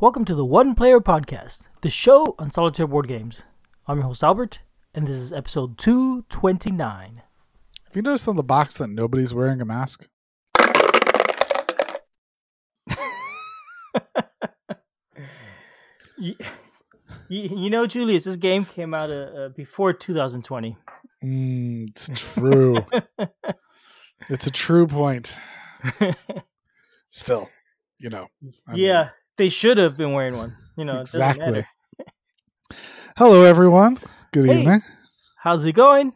Welcome to the One Player Podcast, the show on solitaire board games. I'm your host Albert, and this is episode 229. Have you noticed on the box that nobody's wearing a mask? You, you, know, Julius, this game came out uh, uh, before 2020. Mm, it's true. it's a true point. Still, you know. I mean, yeah, they should have been wearing one. You know, exactly. Hello, everyone. Good Hey. evening. How's it going?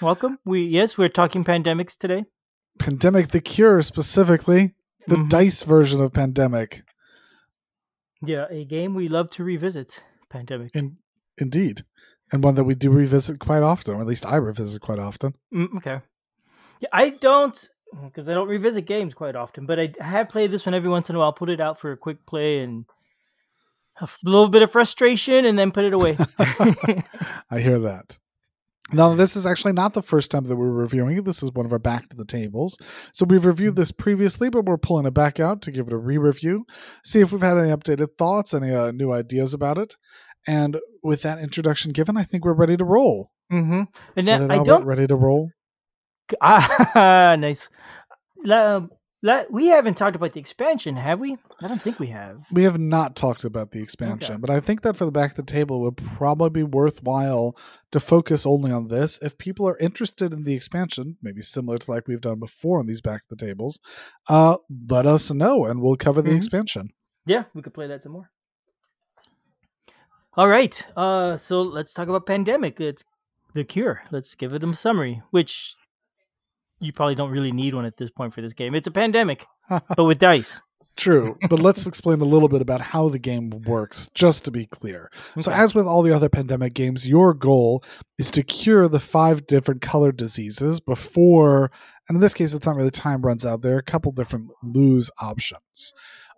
Welcome. We yes, we're talking pandemics today. Pandemic the Cure, specifically the Mhm. dice version of Pandemic. Yeah, a game we love to revisit. Pandemic. In, indeed. And one that we do revisit quite often, or at least I revisit quite often. Mm, okay. Yeah, I don't because I don't revisit games quite often, but I have played this one every once in a while. Put it out for a quick play and a little bit of frustration, and then put it away. I hear that. Now, this is actually not the first time that we're reviewing it. This is one of our back to the tables. So we've reviewed this previously, but we're pulling it back out to give it a re review, see if we've had any updated thoughts, any uh, new ideas about it. And with that introduction given, I think we're ready to roll. hmm And now I don't. ready to roll. Ah, nice. La- um, la- we haven't talked about the expansion, have we? I don't think we have. We have not talked about the expansion, Okay. but I think that for the back of the table it would probably be worthwhile to focus only on this. If people are interested in the expansion, maybe similar to like we've done before on these back of the tables, uh, let us know and we'll cover the Mhm. expansion. Yeah, we could play that some more. All right. Uh, so let's talk about pandemic. It's the cure. Let's give it a summary, which you probably don't really need one at this point for this game. It's a pandemic, but with dice. True, but let's explain a little bit about how the game works, just to be clear. So, as with all the other pandemic games, your goal is to cure the five different color diseases before, and in this case, it's not really time runs out. There are a couple different lose options.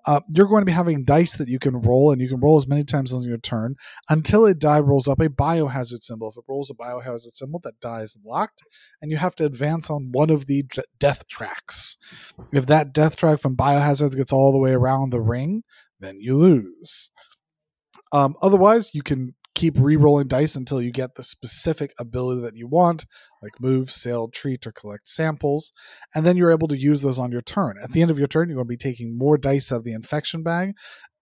Uh, you're going to be having dice that you can roll, and you can roll as many times on your turn until a die rolls up a biohazard symbol. If it rolls a biohazard symbol, that die is locked, and you have to advance on one of the d- death tracks. If that death track from biohazard gets all the way around the ring, then you lose. Um, otherwise, you can keep re-rolling dice until you get the specific ability that you want, like move, sail, treat, or collect samples, and then you're able to use those on your turn. At the end of your turn, you're going to be taking more dice of the infection bag,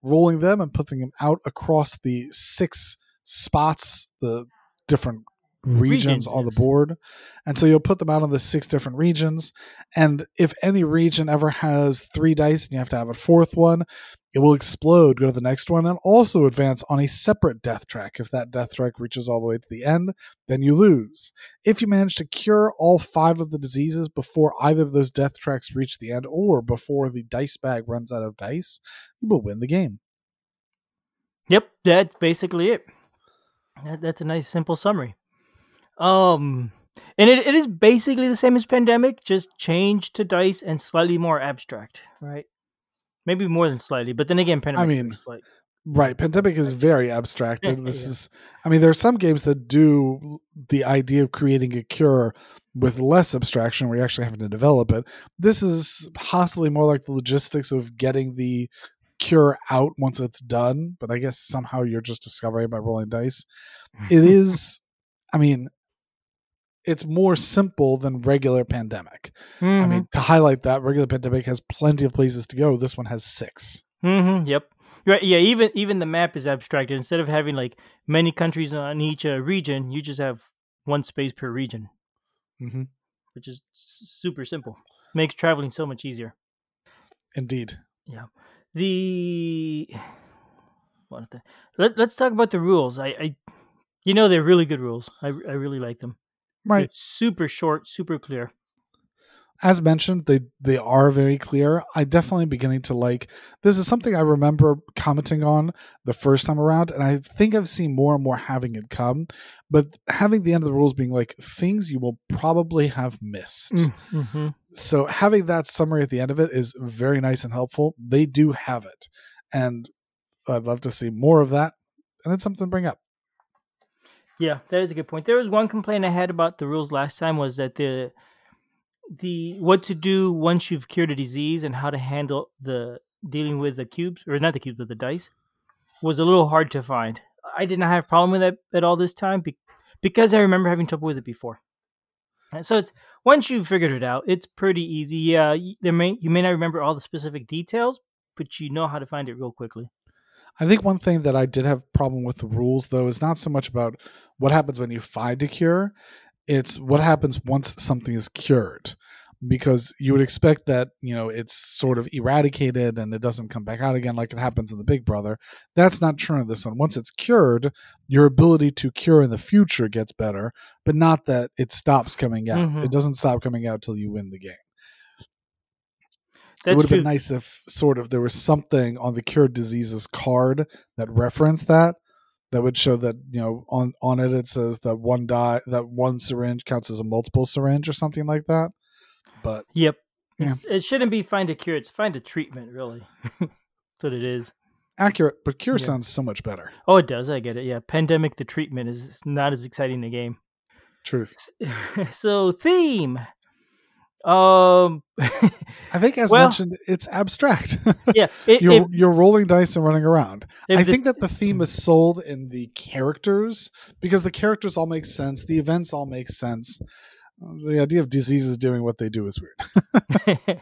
rolling them, and putting them out across the six spots, the different regions on the board. And so you'll put them out on the six different regions. And if any region ever has three dice and you have to have a fourth one, it will explode, go to the next one, and also advance on a separate death track. If that death track reaches all the way to the end, then you lose. If you manage to cure all five of the diseases before either of those death tracks reach the end or before the dice bag runs out of dice, you will win the game. Yep, that's basically it. That, that's a nice, simple summary. Um, and it, it is basically the same as pandemic, just changed to dice and slightly more abstract, right? Maybe more than slightly, but then again, pandemic. I mean, slight. Right. Pandemic is very abstract, and This yeah. is, I mean, there are some games that do the idea of creating a cure with less abstraction where you're actually having to develop it. This is possibly more like the logistics of getting the cure out once it's done, but I guess somehow you're just discovering by rolling dice. It is, I mean, it's more simple than regular pandemic. I Mhm, mean, to highlight that, regular pandemic has plenty of places to go. This one has six. mhm, yep. Right, yeah. Even even the map is abstracted. Instead of having like many countries on each uh, region, you just have one space per region, hmm which is s- super simple. Makes traveling so much easier. Indeed. Yeah. The let, let's talk about the rules i i you know they're really good rules i, I really like them Right. It's super short super clear as mentioned, they they are very clear. I definitely am beginning to like this is something I remember commenting on the first time around, and I think I've seen more and more having it come. But having the end of the rules being like things you will probably have missed. mm-hmm. So having that summary at the end of it is very nice and helpful. They do have it. And I'd love to see more of that. And it's something to bring up. Yeah that is a good point there was one complaint i had about the rules last time was that the the what to do once you've cured a disease and how to handle the dealing with the cubes or not the cubes but the dice was a little hard to find. I did not have a problem with that at all this time be- because I remember having trouble with it before. And so it's once you've figured it out, it's pretty easy. Yeah, there may you may not remember all the specific details, but you know how to find it real quickly. I think one thing that I did have problem with the rules though is not so much about what happens when you find a cure, it's what happens once something is cured. Because you would expect that, you know, it's sort of eradicated and it doesn't come back out again like it happens in the Big Brother. That's not true in this one. Once it's cured, your ability to cure in the future gets better, but not that it stops coming out. Mhm. It doesn't stop coming out till you win the game. It would have true. been nice if sort of there was something on the cured diseases card that referenced that that would show that you know on on it it says that one die that one syringe counts as a multiple syringe or something like that but Yep. Yeah. It shouldn't be find a cure. It's find a treatment, really. That's what it is. accurate but cure Yeah. sounds so much better Oh, it does. I get it. Yeah. Pandemic, the treatment is not as exciting a game. truth so, theme. Um, i think as Well- mentioned it's abstract yeah. It, you're if- you're rolling dice and running around I the- think that the theme is sold in the characters because the characters all make sense, the events all make sense. Uh, The idea of diseases doing what they do is weird.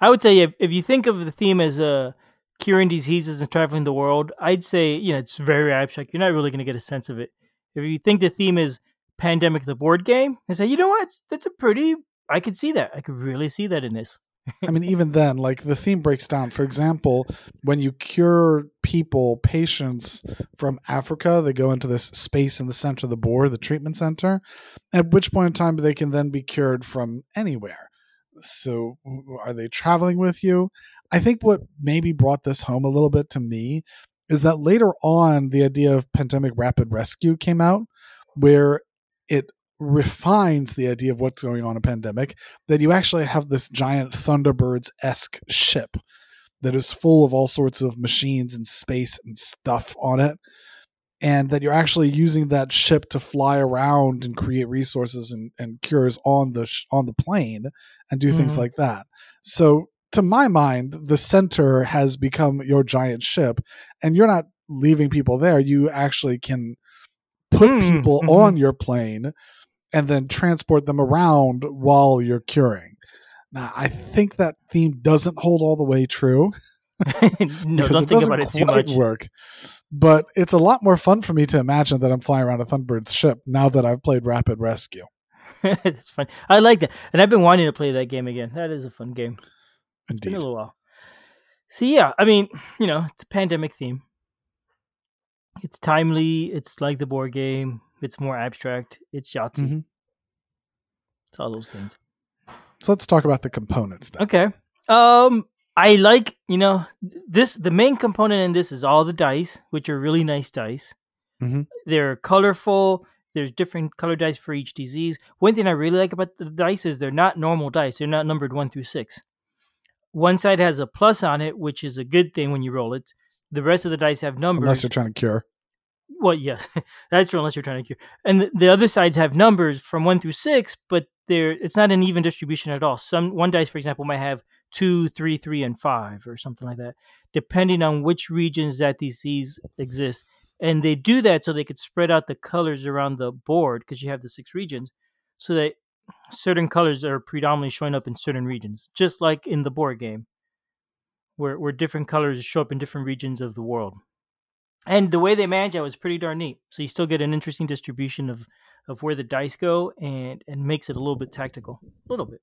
I would say if, if you think of the theme as a curing diseases and traveling the world, I'd say you know it's very abstract. You're not really going to get a sense of it. If you think the theme is pandemic, the board game, I say you know what, that's a pretty. I could see that. I could really see that in this. I mean, even then, like the theme breaks down. For example, when you cure people, patients from Africa, they go into this space in the center of the board, the treatment center, at which point in time they can then be cured from anywhere. So, are they traveling with you? I think what maybe brought this home a little bit to me is that later on, the idea of pandemic rapid rescue came out, where it refines the idea of what's going on in pandemic that you actually have this giant Thunderbirds esque ship that is full of all sorts of machines and space and stuff on it. And that you're actually using that ship to fly around and create resources and, and cures on the sh- on the plane and do things Mhm. like that. So, to my mind, the center has become your giant ship, and you're not leaving people there. You actually can put Mm, people mhm. on your plane and then transport them around while you're curing. Now, I think that theme doesn't hold all the way true no, don't think about it too much. work. But it's a lot more fun for me to imagine that I'm flying around a Thunderbird ship now that I've played Rapid Rescue. That's fun. I like that, and I've been wanting to play that game again. That is a fun game. It's been a little while. So yeah, I mean, you know, it's a pandemic theme. It's timely. It's like the board game. It's more abstract. It's Yahtzee. Mhm. It's all those things. So let's talk about the components then. Okay. Um, I like you know this. The main component in this is all the dice, which are really nice dice. Mhm. They're colorful. There's different color dice for each disease. One thing I really like about the dice is they're not normal dice. They're not numbered one through six. One side has a plus on it, which is a good thing when you roll it. The rest of the dice have numbers. Unless you're trying to cure. Well, yes, that's true. Unless you're trying to cure, and the, the other sides have numbers from one through six, but they're it's not an even distribution at all. Some one dice, for example, might have two, three, three, and five, or something like that, depending on which regions that these seas exist. And they do that so they could spread out the colors around the board because you have the six regions, so that certain colors are predominantly showing up in certain regions, just like in the board game, where where different colors show up in different regions of the world and the way they manage it was pretty darn neat. So you still get an interesting distribution of of where the dice go, and and makes it a little bit tactical, a little bit.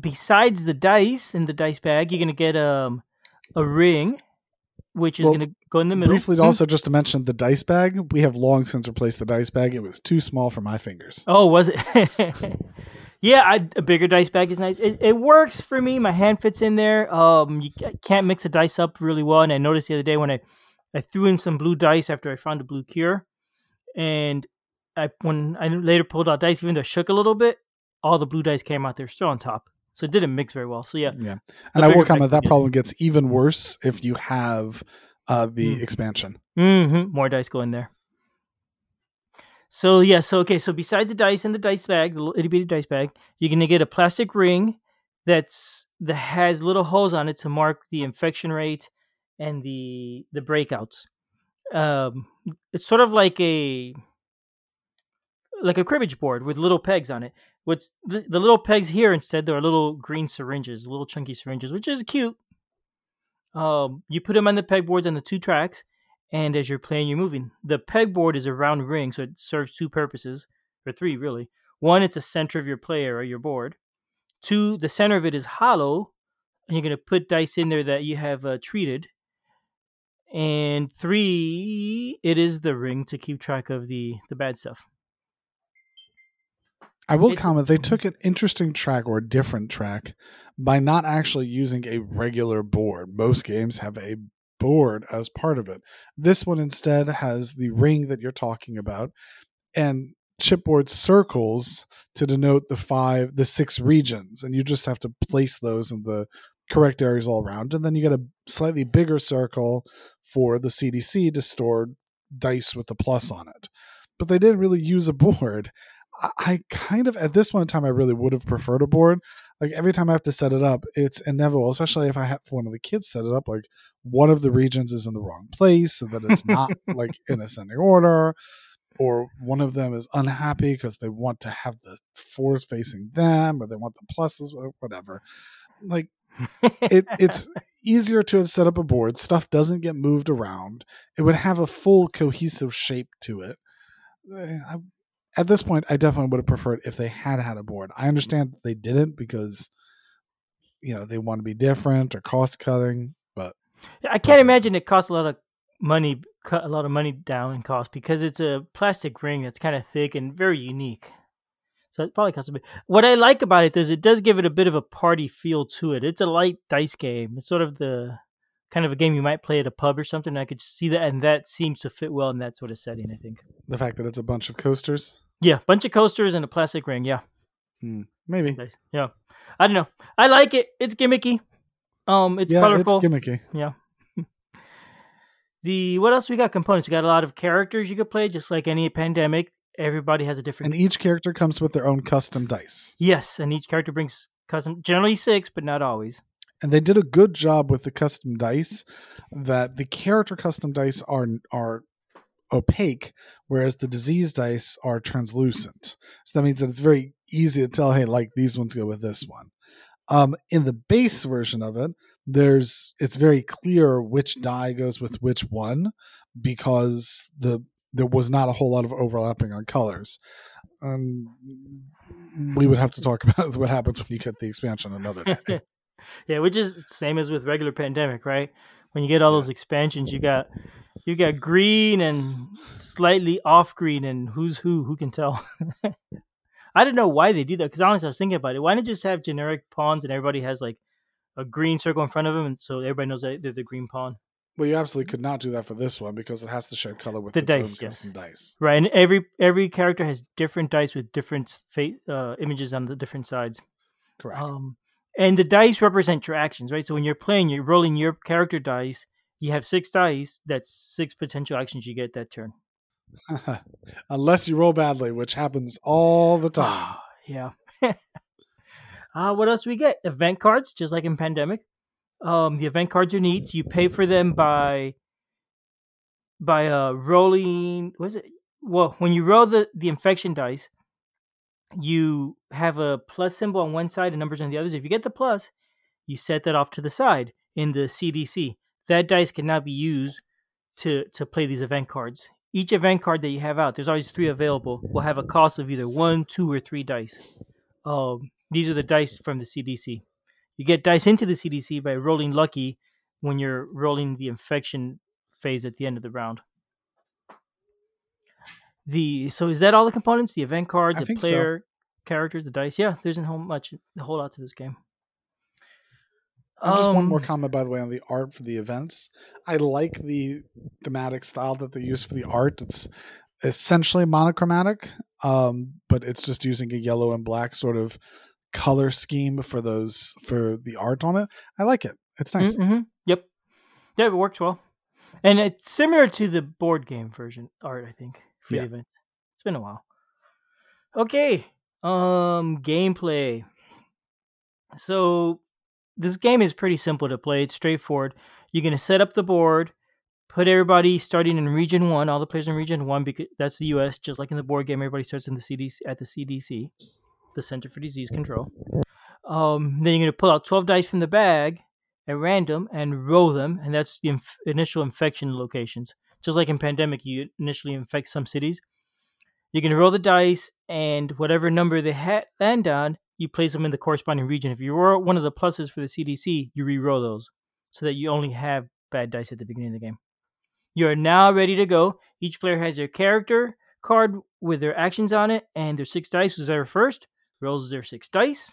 Besides the dice in the dice bag, you're gonna get um a ring, which is Well, gonna go in the middle. Briefly, also just to mention the dice bag, we have long since replaced the dice bag. It was too small for my fingers. Oh, was it? yeah, I, a bigger dice bag is nice. It, it works for me. My hand fits in there. Um, you can't mix the dice up really well. And I noticed the other day when I, I threw in some blue dice after I found a blue cure, and I when I later pulled out dice, even though it shook a little bit, all the blue dice came out there still on top. So it didn't mix very well. So yeah, Yeah, and I will bigger comment that problem gets even worse if you have uh, the Mm. expansion. hmm More dice go in there. So yeah, so okay, so besides the dice in the dice bag, the little itty bitty dice bag, you're gonna get a plastic ring that's that has little holes on it to mark the infection rate and the the breakouts. Um, it's sort of like a like a cribbage board with little pegs on it. What's the, the little pegs here instead? There are little green syringes, little chunky syringes, which is cute. Um, you put them on the pegboards on the two tracks, and as you're playing, you're moving. The pegboard is a round ring, so it serves two purposes, or three really. One, it's a center of your player or your board. Two, the center of it is hollow, and you're going to put dice in there that you have uh, treated. And three, it is the ring to keep track of the the bad stuff. I will It's- comment they took an interesting track or a different track by not actually using a regular board. Most games have a board as part of it. This one instead has the mm-hmm. ring that you're talking about and chipboard circles to denote the five the six regions and you just have to place those in the correct areas all around and then you get a slightly bigger circle for the CDC to store dice with the plus on it. But they didn't really use a board. I- kind of at this one time I really would have preferred a board. Like every time I have to set it up, it's inevitable, especially if I have one of the kids set it up, like one of the regions is in the wrong place so that it's not like in ascending order, or one of them is unhappy because they want to have the fours facing them or they want the pluses or whatever. Like it, it's easier to have set up a board. Stuff doesn't get moved around. It would have a full cohesive shape to it. Eh, I, at this point, I definitely would have preferred if they had had a board. I understand they didn't because you know they want to be different or cost cutting, but I can't imagine it costs a lot of money, cut a lot of money down in cost because it's a plastic ring that's kind of thick and very unique. So it probably costs a bit. What I like about it is it does give it a bit of a party feel to it. It's a light dice game. It's sort of the kind of a game you might play at a pub or something. I could see that, and that seems to fit well in that sort of setting. I think. the fact that it's a bunch of coasters, Yeah, bunch of coasters and a plastic ring. Yeah, hmm, maybe. nice. Yeah, I don't know. I like it. It's gimmicky. Um, it's yeah, colorful. it's gimmicky. Yeah. the what else we got components? We got a lot of characters you could play, just like any pandemic. Everybody has a different. And each character comes with their own custom dice. yes, and each character brings custom, generally six, but not always. And they did a good job with the custom dice that the character custom dice are are opaque whereas the disease dice are translucent. So that means that it's very easy to tell hey like these ones go with this one. Um in the base version of it there's it's very clear which die goes with which one because the there was not a whole lot of overlapping on colors. Um we would have to talk about what happens when you get the expansion another day yeah, which is same as with regular pandemic, right? When you get all those expansions, you got you got green and slightly off green, and who's who? Who can tell? I don't know why they do that because honestly, I was thinking about it. Why not just have generic pawns and everybody has like a green circle in front of them, and so everybody knows that they're the green pawn, Well, you absolutely could not do that for this one because it has to share color with The its own dice, yes. custom dice. right? And every every character has different dice with different fa- uh, images on the different sides. Correct. Um, and the dice represent your actions, right? So when you're playing, you're rolling your character dice. You have six dice. That's six potential actions you get that turn. Unless you roll badly, which happens all the time. yeah. uh, what else we get? Event cards, just like in Pandemic. Um, the event cards are neat. You pay for them by by uh rolling. What is it? Well, when you roll the the infection dice, you have a plus symbol on one side and numbers on the others. If you get the plus, you set that off to the side in the CDC. That dice cannot be used to to play these event cards. Each event card that you have out, there's always three available, will have a cost of either one, two, or three dice. Um, these are the dice from the CDC. You get dice into the CDC by rolling lucky when you're rolling the infection phase at the end of the round. The so is that all the components? The event cards, the think so. player characters, the dice. Yeah, there's not whole much, a whole lot to this game. And just one more Um, comment, by the way, on the art for the events. I like the thematic style that they use for the art. It's essentially monochromatic, um, but it's just using a yellow and black sort of color scheme for those for the art on it. I like it. It's nice. Mm-hmm. Yep. Yeah, it works well. And it's similar to the board game version art, I think, for Yeah. event. It's been a while. Okay. Um gameplay. So this game is pretty simple to play. It's straightforward. You're gonna set up the board, put everybody starting in region one, all the players in region one, because that's the U.S. Just like in the board game, everybody starts in the CDC at the CDC, the Center for Disease Control. Um, then you're gonna pull out 12 dice from the bag at random and roll them, and that's the inf- initial infection locations. Just like in pandemic, you initially infect some cities. You're gonna roll the dice, and whatever number they ha- land on, you place them in the corresponding region. If you roll one of the pluses for the CDC, you re-roll those so that you only have bad dice at the beginning of the game. You are now ready to go. Each player has their character card with their actions on it, and their six dice. Who's ever first rolls their six dice,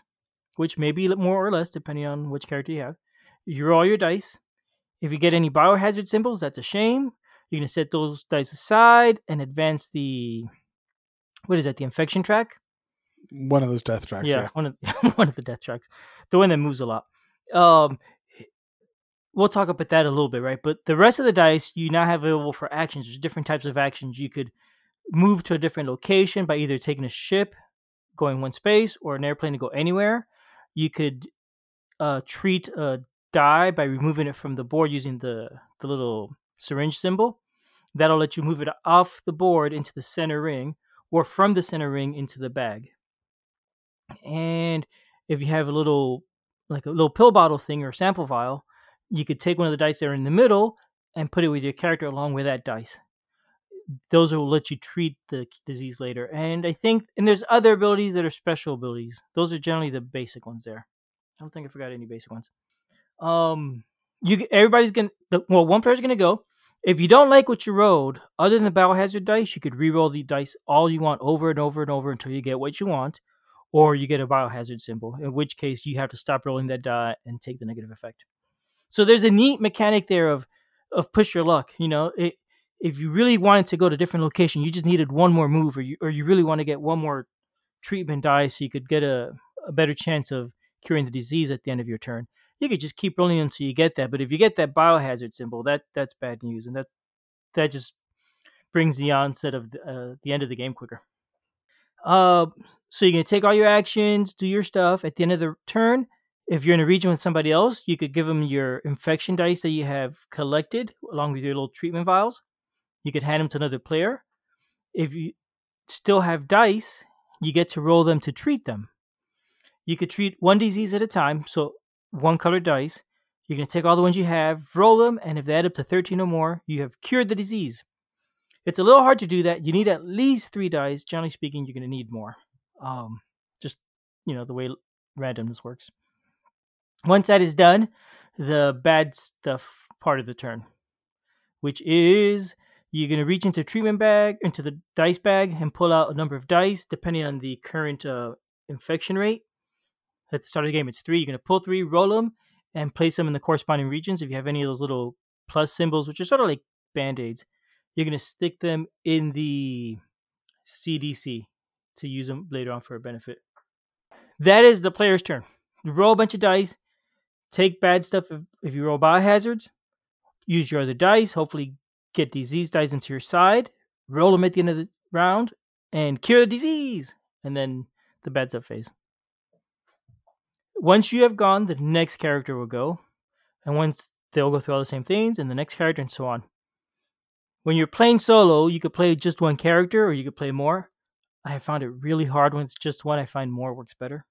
which may be more or less depending on which character you have. You roll your dice. If you get any biohazard symbols, that's a shame. You're gonna set those dice aside and advance the what is that? The infection track. One of those death tracks. Yeah, Yeah. one of one of the death tracks, the one that moves a lot. Um, we'll talk about that a little bit, right? But the rest of the dice you now have available for actions. There's different types of actions. You could move to a different location by either taking a ship, going one space, or an airplane to go anywhere. You could uh, treat a die by removing it from the board using the the little syringe symbol. That'll let you move it off the board into the center ring, or from the center ring into the bag. And if you have a little like a little pill bottle thing or sample vial, you could take one of the dice that are in the middle and put it with your character along with that dice. Those will let you treat the disease later. And I think, and there's other abilities that are special abilities. Those are generally the basic ones there. I don't think I forgot any basic ones. Um, you everybody's gonna the, well, one player's gonna go. If you don't like what you rolled, other than the biohazard dice, you could re-roll the dice all you want over and over and over until you get what you want, or you get a biohazard symbol. In which case, you have to stop rolling that die and take the negative effect. So there's a neat mechanic there of of push your luck. You know, it, if you really wanted to go to a different location, you just needed one more move, or you or you really want to get one more treatment die so you could get a, a better chance of curing the disease at the end of your turn. You could just keep rolling until you get that. But if you get that biohazard symbol, that that's bad news, and that that just brings the onset of the, uh, the end of the game quicker. Uh, so you're gonna take all your actions, do your stuff. At the end of the turn, if you're in a region with somebody else, you could give them your infection dice that you have collected along with your little treatment vials. You could hand them to another player. If you still have dice, you get to roll them to treat them. You could treat one disease at a time, so one colored dice. You're going to take all the ones you have, roll them, and if they add up to 13 or more, you have cured the disease. It's a little hard to do that. You need at least three dice. Generally speaking, you're going to need more. Um, just, you know, the way randomness works. Once that is done, the bad stuff part of the turn, which is you're going to reach into treatment bag, into the dice bag, and pull out a number of dice depending on the current uh, infection rate. At the start of the game, it's three. You're going to pull three, roll them, and place them in the corresponding regions. If you have any of those little plus symbols, which are sort of like band aids, you're going to stick them in the CDC to use them later on for a benefit. That is the player's turn. You roll a bunch of dice, take bad stuff if, if you roll biohazards, use your other dice, hopefully get disease dice into your side, roll them at the end of the round, and cure the disease. And then the bad stuff phase. Once you have gone, the next character will go. And once they'll go through all the same things, and the next character, and so on. When you're playing solo, you could play just one character or you could play more. I have found it really hard when it's just one. I find more works better.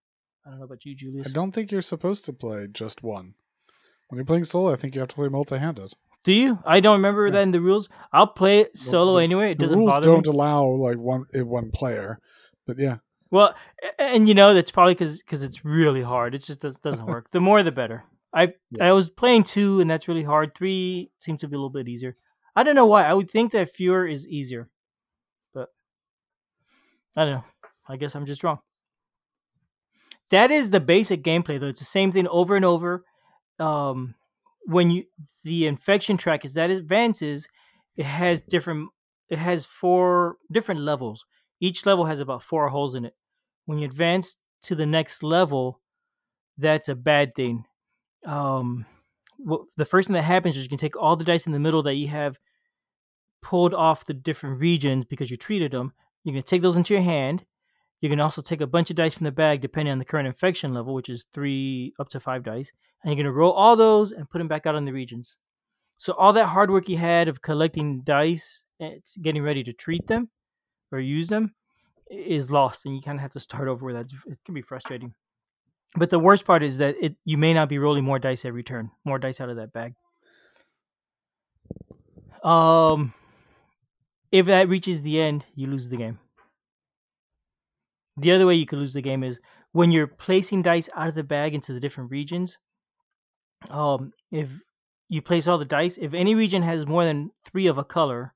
I don't know about you, Julius. I don't think you're supposed to play just one. When you're playing solo, I think you have to play multi-handed. Do you? I don't remember Yeah. that in the rules. I'll play it solo the- anyway. It doesn't rules bother don't me. allow like one eh, one player, but yeah, Well, and you know that's probably because because it's really hard. It just does, doesn't work. The more, the better. I Yeah. I was playing two, and that's really hard. Three seems to be a little bit easier. I don't know why. I would think that fewer is easier, but I don't know. I guess I'm just wrong. That is the basic gameplay, though. It's the same thing over and over. Um, when you the infection track as that advances, it has different. It has four different levels. Each level has about four holes in it. When you advance to the next level, that's a bad thing. Um, wh- the first thing that happens is you can take all the dice in the middle that you have pulled off the different regions because you treated them. Going to take those into your hand. You can also take a bunch of dice from the bag depending on the current infection level, which is three up to five dice. And you're going to roll all those and put them back out on the regions. So all that hard work you had of collecting dice and getting ready to treat them or use them is lost, and you kind of have to start over with that. It can be frustrating. But the worst part is that it you may not be rolling more dice every turn, more dice out of that bag. Um, if that reaches the end, you lose the game. The other way you could lose the game is when you're placing dice out of the bag into the different regions. Um, if you place all the dice, if any region has more than three of a color,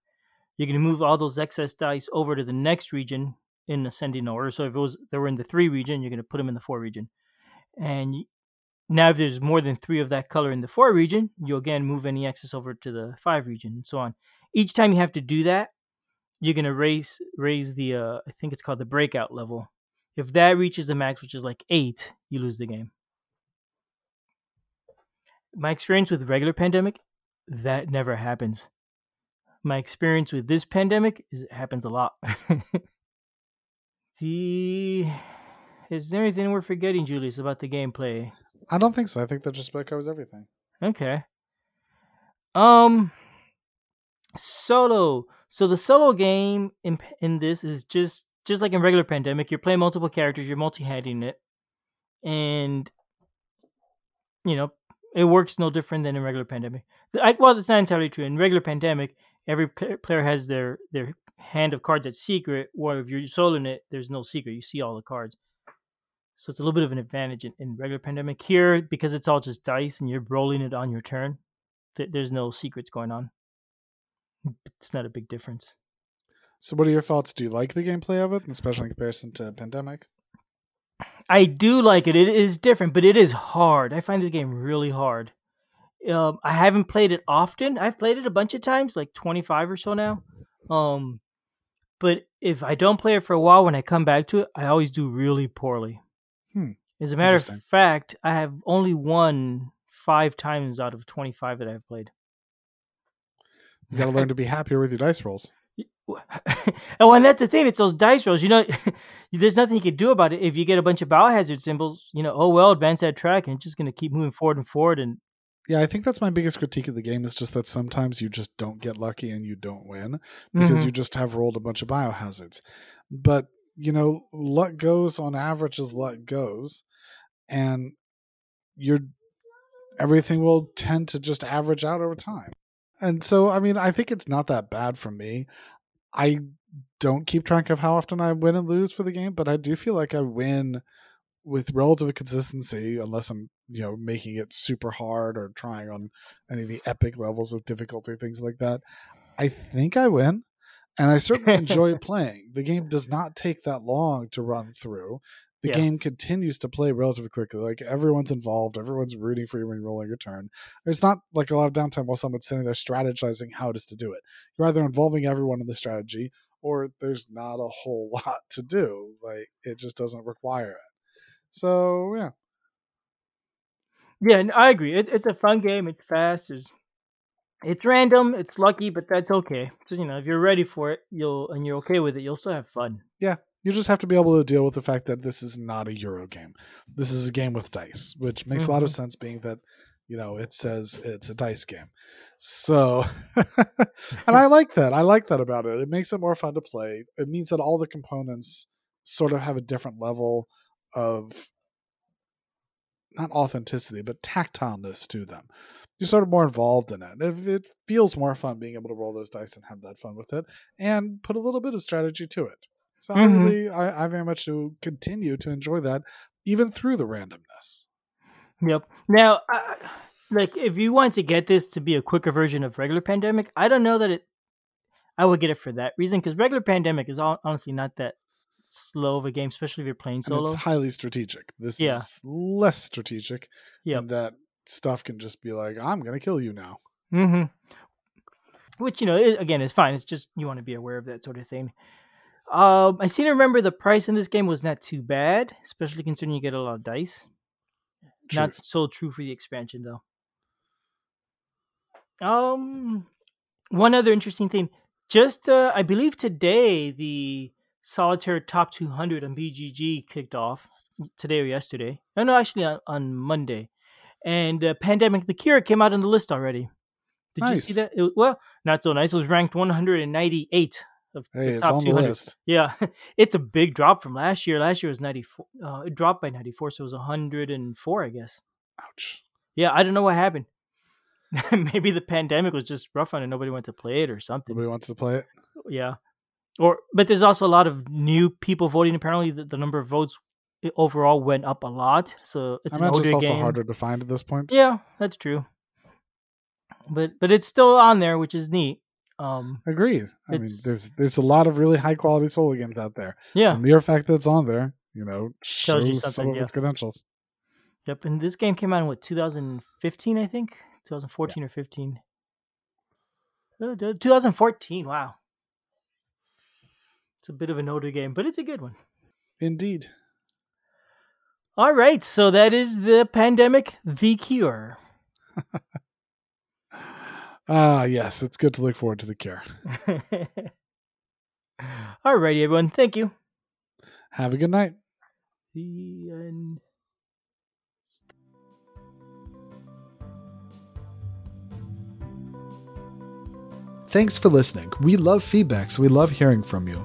you're going to move all those excess dice over to the next region in ascending order. So if it was they were in the three region, you're going to put them in the four region. And now, if there's more than three of that color in the four region, you again move any excess over to the five region, and so on. Each time you have to do that, you're gonna raise raise the uh, I think it's called the breakout level. If that reaches the max, which is like eight, you lose the game. My experience with regular pandemic, that never happens. My experience with this pandemic is it happens a lot. the is there anything we're forgetting, Julius, about the gameplay? I don't think so. I think that just about covers everything. Okay. Um, solo. So the solo game in in this is just just like in regular pandemic. You're playing multiple characters. You're multi-handing it, and you know it works no different than in regular pandemic. I, well, that's not entirely true. In regular pandemic, every player has their their hand of cards that's secret. Or if you're soloing it, there's no secret. You see all the cards. So it's a little bit of an advantage in, in regular pandemic. Here, because it's all just dice and you're rolling it on your turn, th- there's no secrets going on. It's not a big difference. So, what are your thoughts? Do you like the gameplay of it, especially in comparison to Pandemic? I do like it. It is different, but it is hard. I find this game really hard. Um, I haven't played it often. I've played it a bunch of times, like 25 or so now. Um, but if I don't play it for a while, when I come back to it, I always do really poorly. Hmm. As a matter of fact, I have only won five times out of 25 that I've played. You got to learn to be happier with your dice rolls. oh, and that's the thing. It's those dice rolls. You know, there's nothing you can do about it. If you get a bunch of biohazard symbols, you know, oh well, advance that track, and it's just going to keep moving forward and forward. And yeah, I think that's my biggest critique of the game is just that sometimes you just don't get lucky and you don't win because mm-hmm. you just have rolled a bunch of biohazards. But you know, luck goes on average as luck goes, and you're everything will tend to just average out over time. And so, I mean, I think it's not that bad for me. I don't keep track of how often I win and lose for the game, but I do feel like I win with relative consistency, unless I'm, you know, making it super hard or trying on any of the epic levels of difficulty, things like that. I think I win and I certainly enjoy playing. The game does not take that long to run through. The yeah. game continues to play relatively quickly. Like everyone's involved, everyone's rooting for you when you're rolling your turn. There's not like a lot of downtime while someone's sitting there strategizing how it is to do it. You're either involving everyone in the strategy or there's not a whole lot to do. Like it just doesn't require it. So yeah. Yeah, and I agree. It, it's a fun game. It's fast. There's it's random, it's lucky, but that's okay. So, you know, if you're ready for it, you'll and you're okay with it, you'll still have fun. Yeah. You just have to be able to deal with the fact that this is not a Euro game. This is a game with dice, which makes mm-hmm. a lot of mm-hmm. sense being that, you know, it says it's a dice game. So and I like that. I like that about it. It makes it more fun to play. It means that all the components sort of have a different level of not authenticity, but tactileness to them you're sort of more involved in it. it. It feels more fun being able to roll those dice and have that fun with it, and put a little bit of strategy to it. So mm-hmm. I really, I, I very much do continue to enjoy that, even through the randomness. Yep. Now, uh, like if you want to get this to be a quicker version of regular pandemic, I don't know that it. I would get it for that reason because regular pandemic is honestly not that slow of a game, especially if you're playing solo. And it's highly strategic. This yeah. is less strategic. Yeah. That stuff can just be like, I'm going to kill you now. Mm-hmm. Which, you know, it, again, is fine. It's just you want to be aware of that sort of thing. Um, I seem to remember the price in this game was not too bad, especially considering you get a lot of dice. True. Not so true for the expansion, though. Um, one other interesting thing. Just, uh, I believe today the Solitaire Top 200 on BGG kicked off. Today or yesterday. No, no, actually on, on Monday and uh, Pandemic the Cure came out on the list already Did you see that? It- well, not so nice. It was ranked 198 of Hey, the it's top on the 200. list. Yeah, it's a big drop from last year. Last year was 94. Uh, it dropped by 94, so it was 104, I guess. Ouch. Yeah, I don't know what happened. Maybe the pandemic was just rough on it. Nobody went to play it or something. Nobody wants to play it. Yeah. Or, but there's also a lot of new people voting. Apparently, the, the number of votes overall went up a lot. So it's I imagine it's also game. harder to find at this point. Yeah, that's true. But but it's still on there, which is neat. Um, Agreed. I mean, there's there's a lot of really high quality solo games out there. yeah. The mere fact that it's on there, you know, Tells shows you some of yeah. its credentials. Yep, and this game came out in what 2015, I think, 2014 or 15. Uh, 2014. Wow, it's a bit of an older game, but it's a good one. Indeed. All right, so that is the pandemic, the cure. Ah, yes, it's good to look forward to the cure. All righty, everyone. Thank you. Have a good night. The end. Thanks for listening. We love feedback, so we love hearing from you.